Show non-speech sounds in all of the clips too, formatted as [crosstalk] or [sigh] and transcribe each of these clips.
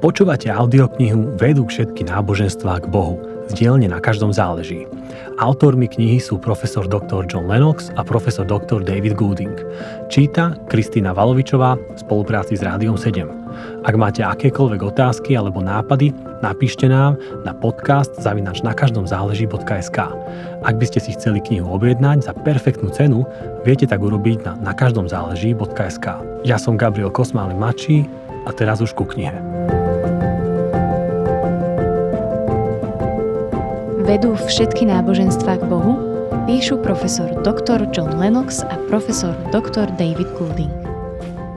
Počúvate audioknihu Vedú všetky náboženstvá k Bohu. Z na každom záleží. Autormi knihy sú profesor dr. John Lennox a profesor dr. David Gooding. Číta Kristýna Valovičová v spolupráci s Rádiom 7. Ak máte akékoľvek otázky alebo nápady, napíšte nám na podcast zavinač na každom záleží.sk. Ak by ste si chceli knihu objednať za perfektnú cenu, viete tak urobiť na nakaždomzáleží.sk. Ja som Gabriel Kosmály Mačí a teraz už ku knihe. Vedú všetky náboženstvá k Bohu, píšu profesor dr. John Lennox a profesor dr. David Goulding.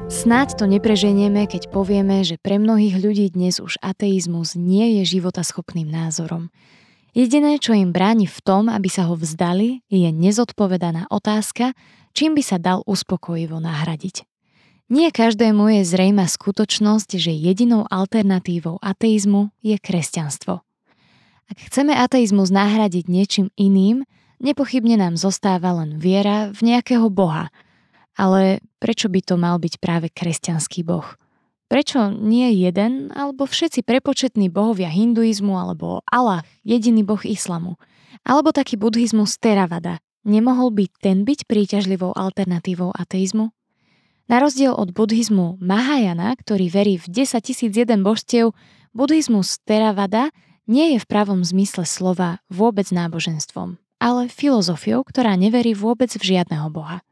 Snáď to nepreženieme, keď povieme, že pre mnohých ľudí dnes už ateizmus nie je životaschopným názorom. Jediné, čo im bráni v tom, aby sa ho vzdali, je nezodpovedaná otázka, čím by sa dal uspokojivo nahradiť. Nie každému je zrejma skutočnosť, že jedinou alternatívou ateizmu je kresťanstvo – ak chceme ateizmus nahradiť niečím iným, nepochybne nám zostáva len viera v nejakého boha. Ale prečo by to mal byť práve kresťanský boh? Prečo nie jeden alebo všetci prepočetní bohovia hinduizmu alebo Allah, jediný boh islamu? Alebo taký buddhizmus Theravada. Nemohol by ten byť príťažlivou alternatívou ateizmu? Na rozdiel od buddhizmu Mahajana, ktorý verí v 10 001 božstiev, buddhizmus Theravada nie je v pravom zmysle slova vôbec náboženstvom, ale filozofiou, ktorá neverí vôbec v žiadneho boha.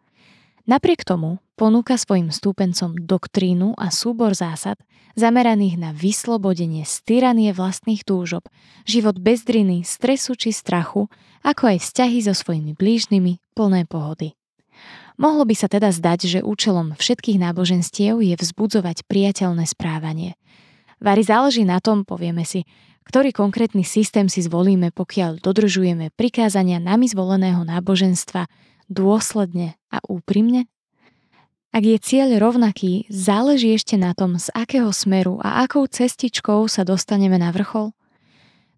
Napriek tomu ponúka svojim stúpencom doktrínu a súbor zásad zameraných na vyslobodenie z tyranie vlastných túžob, život bez driny, stresu či strachu, ako aj vzťahy so svojimi blížnymi plné pohody. Mohlo by sa teda zdať, že účelom všetkých náboženstiev je vzbudzovať priateľné správanie. Vary záleží na tom, povieme si, ktorý konkrétny systém si zvolíme, pokiaľ dodržujeme prikázania nami zvoleného náboženstva dôsledne a úprimne? Ak je cieľ rovnaký, záleží ešte na tom, z akého smeru a akou cestičkou sa dostaneme na vrchol?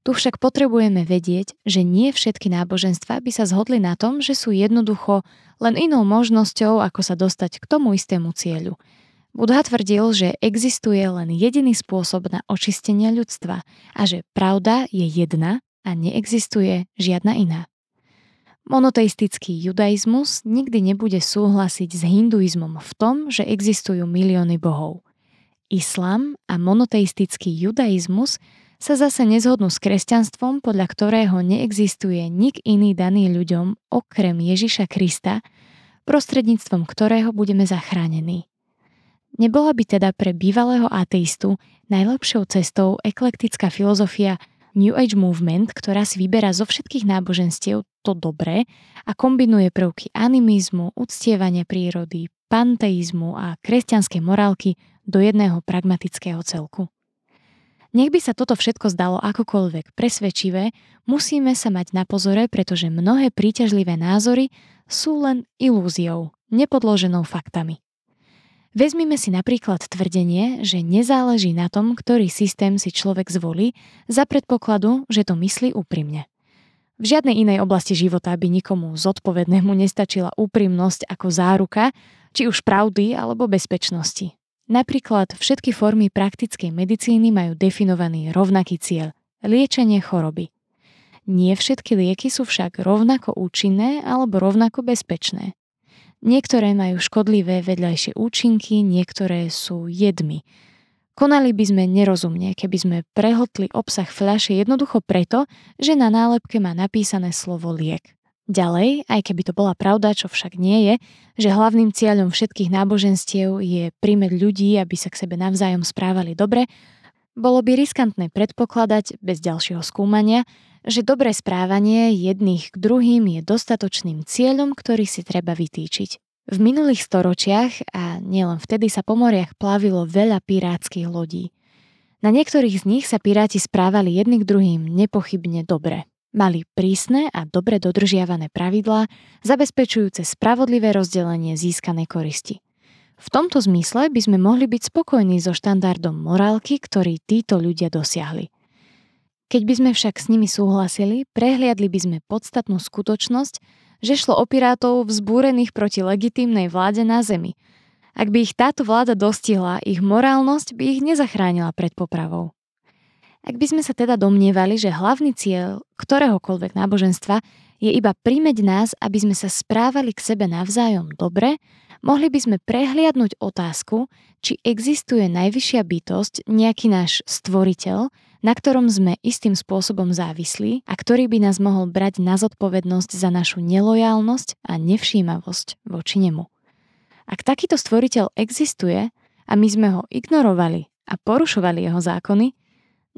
Tu však potrebujeme vedieť, že nie všetky náboženstva by sa zhodli na tom, že sú jednoducho len inou možnosťou, ako sa dostať k tomu istému cieľu – Buddha tvrdil, že existuje len jediný spôsob na očistenie ľudstva a že pravda je jedna a neexistuje žiadna iná. Monoteistický judaizmus nikdy nebude súhlasiť s hinduizmom v tom, že existujú milióny bohov. Islám a monoteistický judaizmus sa zase nezhodnú s kresťanstvom, podľa ktorého neexistuje nik iný daný ľuďom okrem Ježiša Krista, prostredníctvom ktorého budeme zachránení. Nebola by teda pre bývalého ateistu najlepšou cestou eklektická filozofia New Age Movement, ktorá si vyberá zo všetkých náboženstiev to dobré a kombinuje prvky animizmu, uctievania prírody, panteizmu a kresťanskej morálky do jedného pragmatického celku. Nech by sa toto všetko zdalo akokoľvek presvedčivé, musíme sa mať na pozore, pretože mnohé príťažlivé názory sú len ilúziou, nepodloženou faktami. Vezmime si napríklad tvrdenie, že nezáleží na tom, ktorý systém si človek zvolí, za predpokladu, že to myslí úprimne. V žiadnej inej oblasti života by nikomu zodpovednému nestačila úprimnosť ako záruka, či už pravdy alebo bezpečnosti. Napríklad všetky formy praktickej medicíny majú definovaný rovnaký cieľ – liečenie choroby. Nie všetky lieky sú však rovnako účinné alebo rovnako bezpečné. Niektoré majú škodlivé vedľajšie účinky, niektoré sú jedmi. Konali by sme nerozumne, keby sme prehltli obsah fľaše jednoducho preto, že na nálepke má napísané slovo liek. Ďalej, aj keby to bola pravda, čo však nie je, že hlavným cieľom všetkých náboženstiev je primeť ľudí, aby sa k sebe navzájom správali dobre, bolo by riskantné predpokladať, bez ďalšieho skúmania, že dobré správanie jedných k druhým je dostatočným cieľom, ktorý si treba vytýčiť. V minulých storočiach, a nielen vtedy sa po moriach plavilo veľa pirátskych lodí. Na niektorých z nich sa piráti správali jedný k druhým nepochybne dobre. Mali prísne a dobre dodržiavané pravidlá, zabezpečujúce spravodlivé rozdelenie získanej koristi. V tomto zmysle by sme mohli byť spokojní so štandardom morálky, ktorý títo ľudia dosiahli – keď by sme však s nimi súhlasili, prehliadli by sme podstatnú skutočnosť, že šlo o pirátov vzbúrených proti legitímnej vláde na Zemi. Ak by ich táto vláda dostihla, ich morálnosť by ich nezachránila pred popravou. Ak by sme sa teda domnievali, že hlavný cieľ ktoréhokoľvek náboženstva je iba primeť nás, aby sme sa správali k sebe navzájom dobre, mohli by sme prehliadnúť otázku, či existuje najvyššia bytosť, nejaký náš stvoriteľ, na ktorom sme istým spôsobom závislí a ktorý by nás mohol brať na zodpovednosť za našu nelojálnosť a nevšímavosť voči nemu. Ak takýto stvoriteľ existuje a my sme ho ignorovali a porušovali jeho zákony,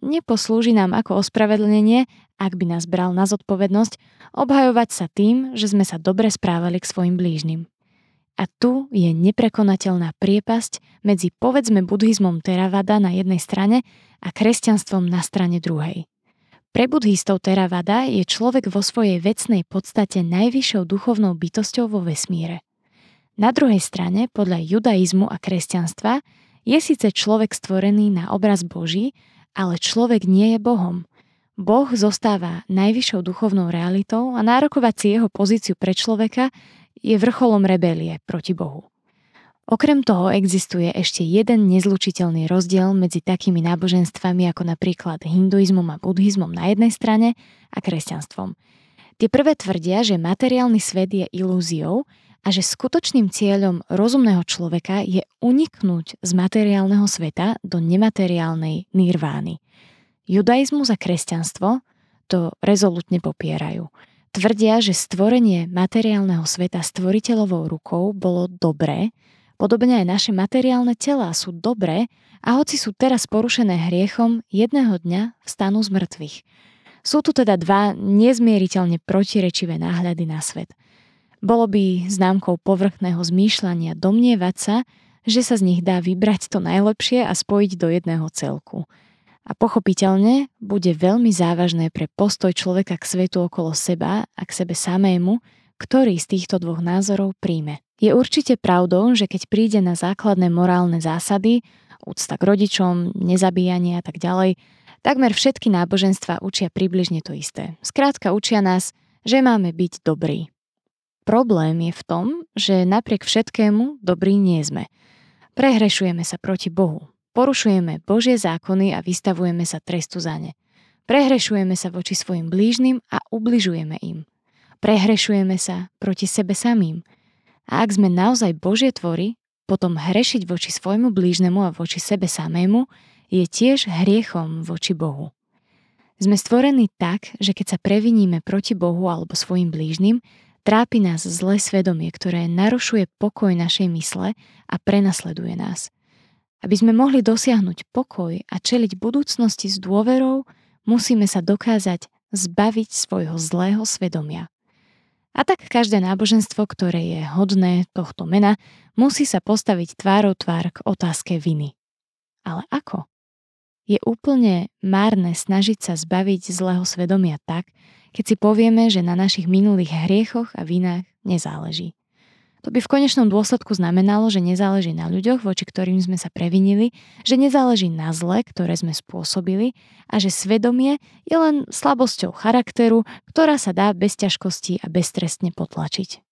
neposlúži nám ako ospravedlnenie, ak by nás bral na zodpovednosť, obhajovať sa tým, že sme sa dobre správali k svojim blížnym. A tu je neprekonateľná priepasť medzi povedzme buddhizmom Theravada na jednej strane a kresťanstvom na strane druhej. Pre buddhistov Theravada je človek vo svojej vecnej podstate najvyššou duchovnou bytosťou vo vesmíre. Na druhej strane, podľa judaizmu a kresťanstva, je síce človek stvorený na obraz Boží, ale človek nie je Bohom. Boh zostáva najvyššou duchovnou realitou a nárokovať si jeho pozíciu pre človeka je vrcholom rebelie proti Bohu. Okrem toho existuje ešte jeden nezlučiteľný rozdiel medzi takými náboženstvami ako napríklad hinduizmom a buddhizmom na jednej strane a kresťanstvom. Tie prvé tvrdia, že materiálny svet je ilúziou a že skutočným cieľom rozumného človeka je uniknúť z materiálneho sveta do nemateriálnej nirvány. Judaizmus a kresťanstvo to rezolutne popierajú. Tvrdia, že stvorenie materiálneho sveta stvoriteľovou rukou bolo dobré, podobne aj naše materiálne telá sú dobré a hoci sú teraz porušené hriechom, jedného dňa vstanú z mŕtvych. Sú tu teda dva nezmieriteľne protirečivé náhľady na svet – bolo by známkou povrchného zmýšľania domnievať sa, že sa z nich dá vybrať to najlepšie a spojiť do jedného celku. A pochopiteľne bude veľmi závažné pre postoj človeka k svetu okolo seba a k sebe samému, ktorý z týchto dvoch názorov príjme. Je určite pravdou, že keď príde na základné morálne zásady, úcta k rodičom, nezabíjanie a tak ďalej, takmer všetky náboženstva učia približne to isté. Skrátka učia nás, že máme byť dobrí. Problém je v tom, že napriek všetkému dobrí nie sme. Prehrešujeme sa proti Bohu. Porušujeme Božie zákony a vystavujeme sa trestu za ne. Prehrešujeme sa voči svojim blížnym a ubližujeme im. Prehrešujeme sa proti sebe samým. A ak sme naozaj Božie tvory, potom hrešiť voči svojmu blížnemu a voči sebe samému je tiež hriechom voči Bohu. Sme stvorení tak, že keď sa previníme proti Bohu alebo svojim blížnym, Trápi nás zlé svedomie, ktoré narušuje pokoj našej mysle a prenasleduje nás. Aby sme mohli dosiahnuť pokoj a čeliť budúcnosti s dôverou, musíme sa dokázať zbaviť svojho zlého svedomia. A tak každé náboženstvo, ktoré je hodné tohto mena, musí sa postaviť tvárou tvár k otázke viny. Ale ako? Je úplne márne snažiť sa zbaviť zlého svedomia tak, keď si povieme, že na našich minulých hriechoch a vinách nezáleží. To by v konečnom dôsledku znamenalo, že nezáleží na ľuďoch, voči ktorým sme sa previnili, že nezáleží na zle, ktoré sme spôsobili a že svedomie je len slabosťou charakteru, ktorá sa dá bez ťažkostí a beztrestne potlačiť.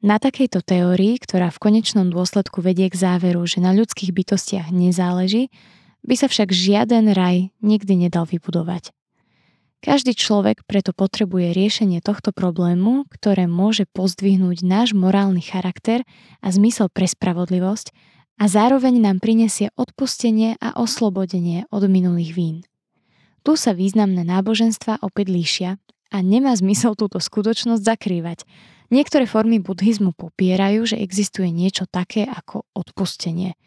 Na takejto teórii, ktorá v konečnom dôsledku vedie k záveru, že na ľudských bytostiach nezáleží, by sa však žiaden raj nikdy nedal vybudovať. Každý človek preto potrebuje riešenie tohto problému, ktoré môže pozdvihnúť náš morálny charakter a zmysel pre spravodlivosť a zároveň nám prinesie odpustenie a oslobodenie od minulých vín. Tu sa významné náboženstva opäť líšia a nemá zmysel túto skutočnosť zakrývať. Niektoré formy buddhizmu popierajú, že existuje niečo také ako odpustenie –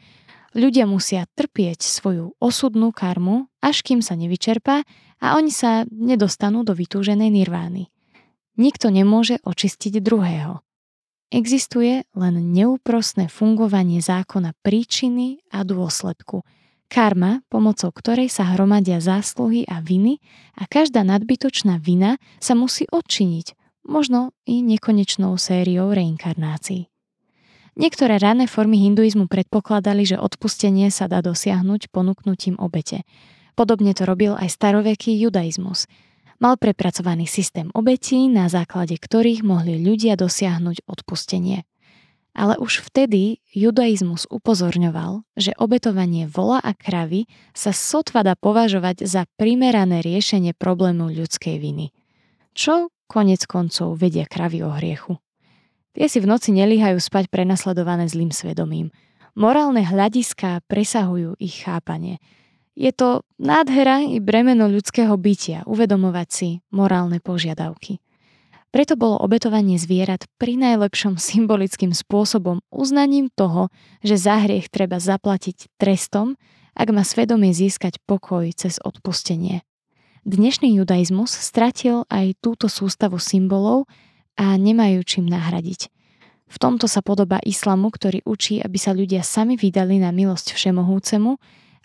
Ľudia musia trpieť svoju osudnú karmu, až kým sa nevyčerpá a oni sa nedostanú do vytúženej nirvány. Nikto nemôže očistiť druhého. Existuje len neúprostné fungovanie zákona príčiny a dôsledku. Karma, pomocou ktorej sa hromadia zásluhy a viny a každá nadbytočná vina sa musí odčiniť, možno i nekonečnou sériou reinkarnácií. Niektoré rané formy hinduizmu predpokladali, že odpustenie sa dá dosiahnuť ponúknutím obete. Podobne to robil aj staroveký judaizmus. Mal prepracovaný systém obetí, na základe ktorých mohli ľudia dosiahnuť odpustenie. Ale už vtedy judaizmus upozorňoval, že obetovanie vola a kravy sa sotva dá považovať za primerané riešenie problému ľudskej viny. Čo konec koncov vedia kravy o hriechu? Tie si v noci nelíhajú spať prenasledované zlým svedomím. Morálne hľadiská presahujú ich chápanie. Je to nádhera i bremeno ľudského bytia uvedomovať si morálne požiadavky. Preto bolo obetovanie zvierat pri najlepšom [laughs] symbolickým spôsobom uznaním toho, že za hriech treba zaplatiť trestom, ak má svedomie získať pokoj cez odpustenie. Dnešný judaizmus stratil aj túto sústavu symbolov a nemajú čím nahradiť. V tomto sa podobá islamu, ktorý učí, aby sa ľudia sami vydali na milosť všemohúcemu,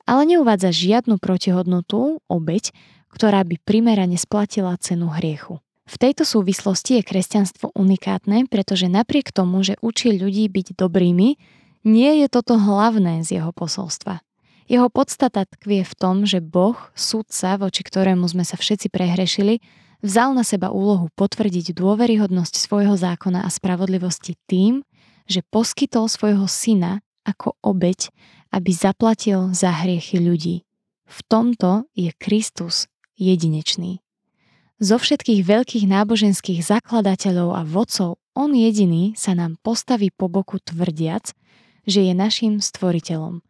ale neuvádza žiadnu protihodnotu, obeď, ktorá by primerane splatila cenu hriechu. V tejto súvislosti je kresťanstvo unikátne, pretože napriek tomu, že učí ľudí byť dobrými, nie je toto hlavné z jeho posolstva. Jeho podstata tkvie v tom, že Boh, súdca, voči ktorému sme sa všetci prehrešili, vzal na seba úlohu potvrdiť dôveryhodnosť svojho zákona a spravodlivosti tým, že poskytol svojho syna ako obeď, aby zaplatil za hriechy ľudí. V tomto je Kristus jedinečný. Zo všetkých veľkých náboženských zakladateľov a vodcov on jediný sa nám postaví po boku tvrdiac, že je našim stvoriteľom.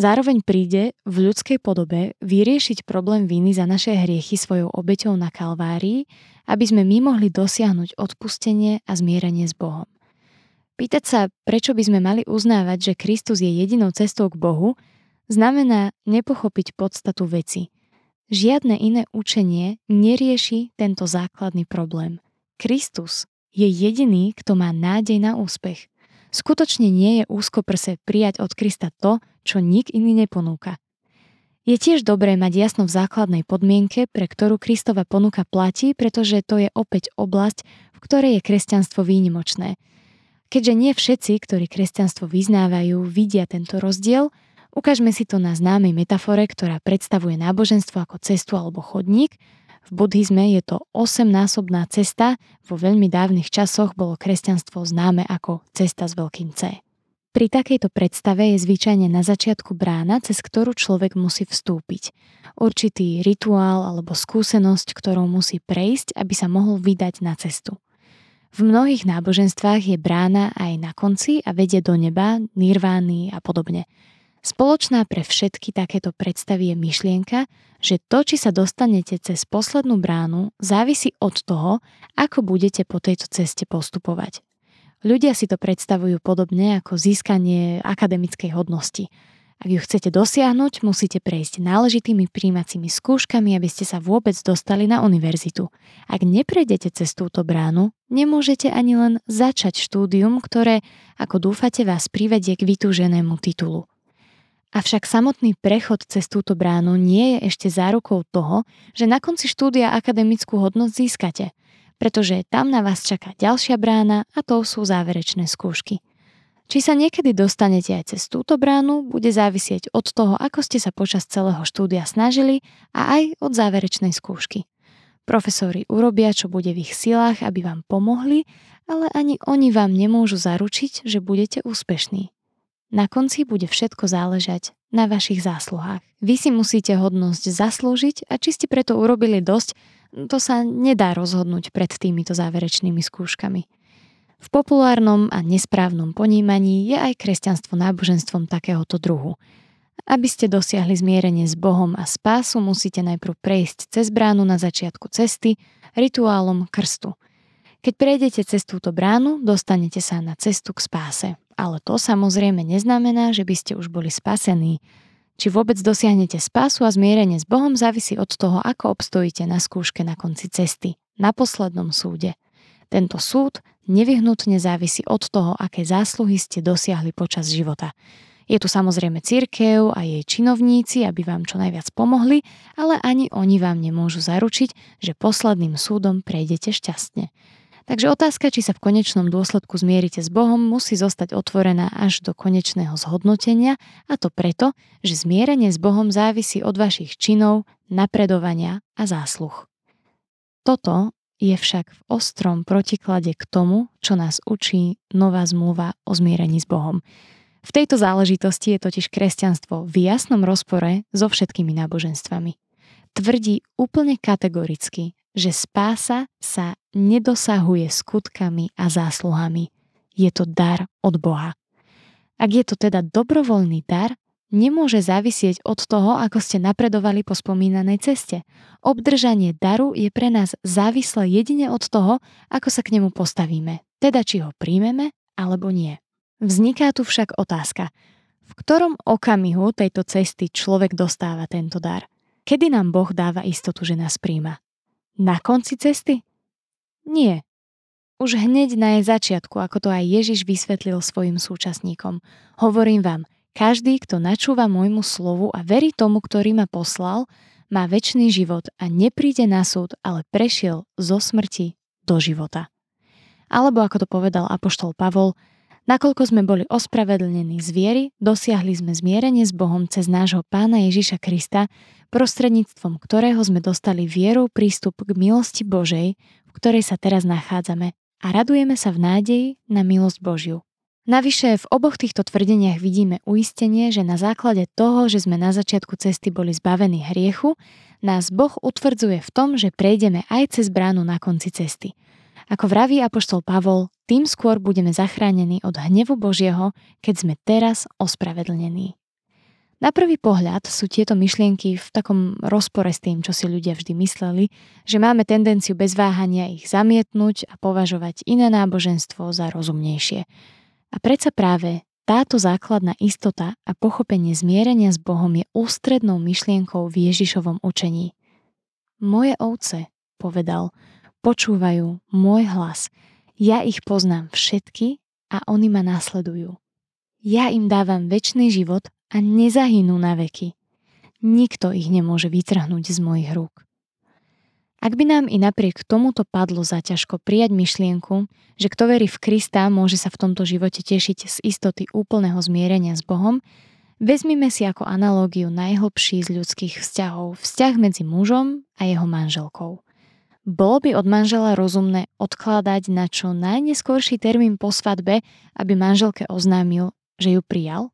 Zároveň príde v ľudskej podobe vyriešiť problém viny za naše hriechy svojou obeťou na Kalvárii, aby sme my mohli dosiahnuť odpustenie a zmierenie s Bohom. Pýtať sa, prečo by sme mali uznávať, že Kristus je jedinou cestou k Bohu, znamená nepochopiť podstatu veci – Žiadne iné učenie nerieši tento základný problém. Kristus je jediný, kto má nádej na úspech. Skutočne nie je úzko prse prijať od Krista to, čo nik iný neponúka. Je tiež dobré mať jasno v základnej podmienke, pre ktorú Kristova ponuka platí, pretože to je opäť oblasť, v ktorej je kresťanstvo výnimočné. Keďže nie všetci, ktorí kresťanstvo vyznávajú, vidia tento rozdiel, Ukážme si to na známej metafore, ktorá predstavuje náboženstvo ako cestu alebo chodník. V buddhizme je to osemnásobná cesta, vo veľmi dávnych časoch bolo kresťanstvo známe ako cesta s veľkým C. Pri takejto predstave je zvyčajne na začiatku brána, cez ktorú človek musí vstúpiť. Určitý rituál alebo skúsenosť, ktorou musí prejsť, aby sa mohol vydať na cestu. V mnohých náboženstvách je brána aj na konci a vedie do neba, nirvány a podobne. Spoločná pre všetky takéto predstavy je myšlienka, že to, či sa dostanete cez poslednú bránu, závisí od toho, ako budete po tejto ceste postupovať. Ľudia si to predstavujú podobne ako získanie akademickej hodnosti. Ak ju chcete dosiahnuť, musíte prejsť náležitými príjmacími skúškami, aby ste sa vôbec dostali na univerzitu. Ak neprejdete cez túto bránu, nemôžete ani len začať štúdium, ktoré, ako dúfate, vás privedie k vytúženému titulu. Avšak samotný prechod cez túto bránu nie je ešte zárukou toho, že na konci štúdia akademickú hodnosť získate, pretože tam na vás čaká ďalšia brána a to sú záverečné skúšky. Či sa niekedy dostanete aj cez túto bránu, bude závisieť od toho, ako ste sa počas celého štúdia snažili a aj od záverečnej skúšky. Profesori urobia, čo bude v ich silách, aby vám pomohli, ale ani oni vám nemôžu zaručiť, že budete úspešní. Na konci bude všetko záležať na vašich zásluhách. Vy si musíte hodnosť zaslúžiť a či ste preto urobili dosť, to sa nedá rozhodnúť pred týmito záverečnými skúškami. V populárnom a nesprávnom ponímaní je aj kresťanstvo náboženstvom takéhoto druhu. Aby ste dosiahli zmierenie s Bohom a spásu, musíte najprv prejsť cez bránu na začiatku cesty rituálom krstu. Keď prejdete cez túto bránu, dostanete sa na cestu k spáse ale to samozrejme neznamená, že by ste už boli spasení. Či vôbec dosiahnete spásu a zmierenie s Bohom závisí od toho, ako obstojíte na skúške na konci cesty, na poslednom súde. Tento súd nevyhnutne závisí od toho, aké zásluhy ste dosiahli počas života. Je tu samozrejme církev a jej činovníci, aby vám čo najviac pomohli, ale ani oni vám nemôžu zaručiť, že posledným súdom prejdete šťastne. Takže otázka, či sa v konečnom dôsledku zmierite s Bohom, musí zostať otvorená až do konečného zhodnotenia a to preto, že zmierenie s Bohom závisí od vašich činov, napredovania a zásluh. Toto je však v ostrom protiklade k tomu, čo nás učí nová zmluva o zmierení s Bohom. V tejto záležitosti je totiž kresťanstvo v jasnom rozpore so všetkými náboženstvami. Tvrdí úplne kategoricky, že spása sa nedosahuje skutkami a zásluhami. Je to dar od Boha. Ak je to teda dobrovoľný dar, nemôže závisieť od toho, ako ste napredovali po spomínanej ceste. Obdržanie daru je pre nás závislé jedine od toho, ako sa k nemu postavíme, teda či ho príjmeme alebo nie. Vzniká tu však otázka, v ktorom okamihu tejto cesty človek dostáva tento dar? Kedy nám Boh dáva istotu, že nás príjma? Na konci cesty? Nie. Už hneď na jej začiatku, ako to aj Ježiš vysvetlil svojim súčasníkom. Hovorím vám, každý, kto načúva môjmu slovu a verí tomu, ktorý ma poslal, má väčší život a nepríde na súd, ale prešiel zo smrti do života. Alebo ako to povedal apoštol Pavol, nakoľko sme boli ospravedlnení z viery, dosiahli sme zmierenie s Bohom cez nášho pána Ježiša Krista, prostredníctvom ktorého sme dostali vierou prístup k milosti Božej, v ktorej sa teraz nachádzame a radujeme sa v nádeji na milosť Božiu. Navyše v oboch týchto tvrdeniach vidíme uistenie, že na základe toho, že sme na začiatku cesty boli zbavení hriechu, nás Boh utvrdzuje v tom, že prejdeme aj cez bránu na konci cesty. Ako vraví apoštol Pavol, tým skôr budeme zachránení od hnevu Božieho, keď sme teraz ospravedlnení. Na prvý pohľad sú tieto myšlienky v takom rozpore s tým, čo si ľudia vždy mysleli, že máme tendenciu bez váhania ich zamietnúť a považovať iné náboženstvo za rozumnejšie. A predsa práve táto základná istota a pochopenie zmierenia s Bohom je ústrednou myšlienkou v Ježišovom učení. Moje ovce, povedal, počúvajú môj hlas. Ja ich poznám všetky a oni ma následujú. Ja im dávam väčší život a nezahynú na veky. Nikto ich nemôže vytrhnúť z mojich rúk. Ak by nám i napriek tomuto padlo za ťažko prijať myšlienku, že kto verí v Krista, môže sa v tomto živote tešiť z istoty úplného zmierenia s Bohom, vezmime si ako analógiu najhlbší z ľudských vzťahov vzťah medzi mužom a jeho manželkou. Bolo by od manžela rozumné odkladať na čo najneskôrší termín po svadbe, aby manželke oznámil, že ju prijal?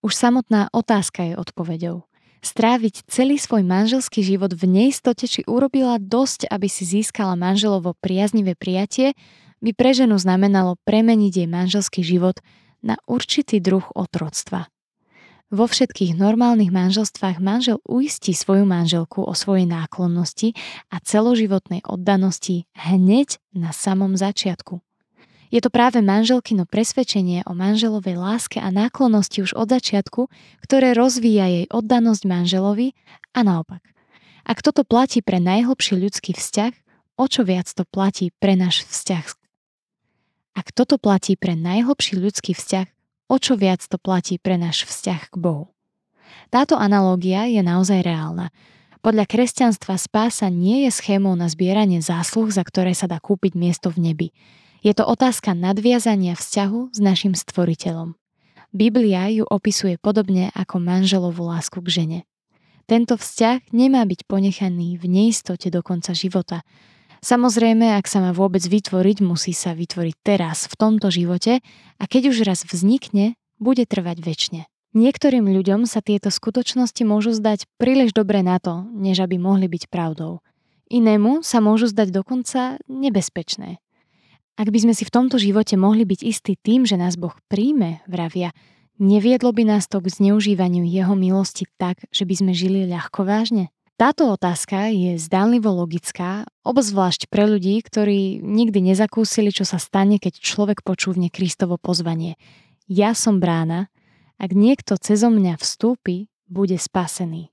Už samotná otázka je odpovedou stráviť celý svoj manželský život v neistote, či urobila dosť, aby si získala manželovo priaznivé prijatie, by pre ženu znamenalo premeniť jej manželský život na určitý druh otroctva. Vo všetkých normálnych manželstvách manžel uistí svoju manželku o svojej náklonnosti a celoživotnej oddanosti hneď na samom začiatku. Je to práve manželkino presvedčenie o manželovej láske a náklonnosti už od začiatku, ktoré rozvíja jej oddanosť manželovi a naopak. Ak toto platí pre najhlbší ľudský vzťah, o čo viac to platí pre náš vzťah. Ak toto platí pre najhlbší ľudský vzťah, o čo viac to platí pre náš vzťah k Bohu. Táto analógia je naozaj reálna. Podľa kresťanstva spása nie je schémou na zbieranie zásluh, za ktoré sa dá kúpiť miesto v nebi. Je to otázka nadviazania vzťahu s našim stvoriteľom. Biblia ju opisuje podobne ako manželovú lásku k žene. Tento vzťah nemá byť ponechaný v neistote do konca života. Samozrejme, ak sa má vôbec vytvoriť, musí sa vytvoriť teraz, v tomto živote a keď už raz vznikne, bude trvať väčšine. Niektorým ľuďom sa tieto skutočnosti môžu zdať príliš dobre na to, než aby mohli byť pravdou. Inému sa môžu zdať dokonca nebezpečné. Ak by sme si v tomto živote mohli byť istí tým, že nás Boh príjme, vravia, neviedlo by nás to k zneužívaniu Jeho milosti tak, že by sme žili ľahko vážne? Táto otázka je zdánlivo logická, obzvlášť pre ľudí, ktorí nikdy nezakúsili, čo sa stane, keď človek počúvne Kristovo pozvanie. Ja som brána, ak niekto cezo mňa vstúpi, bude spasený.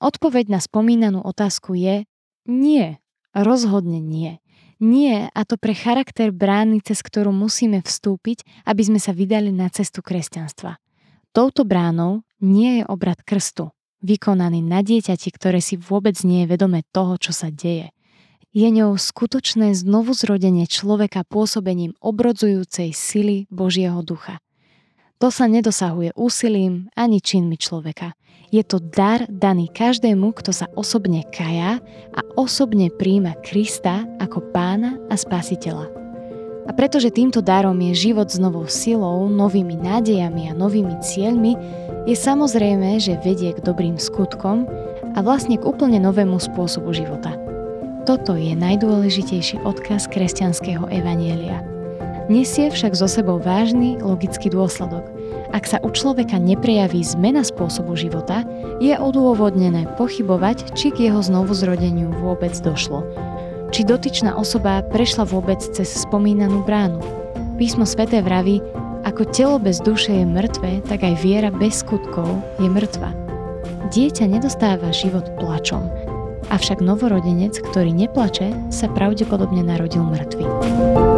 Odpoveď na spomínanú otázku je nie, rozhodne nie. Nie, a to pre charakter brány, cez ktorú musíme vstúpiť, aby sme sa vydali na cestu kresťanstva. Touto bránou nie je obrad krstu, vykonaný na dieťati, ktoré si vôbec nie je vedomé toho, čo sa deje. Je ňou skutočné znovuzrodenie človeka pôsobením obrodzujúcej sily Božieho ducha. To sa nedosahuje úsilím ani činmi človeka. Je to dar daný každému, kto sa osobne kaja a osobne príjma Krista ako pána a spasiteľa. A pretože týmto darom je život s novou silou, novými nádejami a novými cieľmi, je samozrejme, že vedie k dobrým skutkom a vlastne k úplne novému spôsobu života. Toto je najdôležitejší odkaz kresťanského evanielia – Nesie však zo sebou vážny logický dôsledok. Ak sa u človeka neprejaví zmena spôsobu života, je odôvodnené pochybovať, či k jeho znovuzrodeniu vôbec došlo. Či dotyčná osoba prešla vôbec cez spomínanú bránu. Písmo sveté vraví, ako telo bez duše je mŕtve, tak aj viera bez skutkov je mŕtva. Dieťa nedostáva život plačom, avšak novorodenec, ktorý neplače, sa pravdepodobne narodil mŕtvy.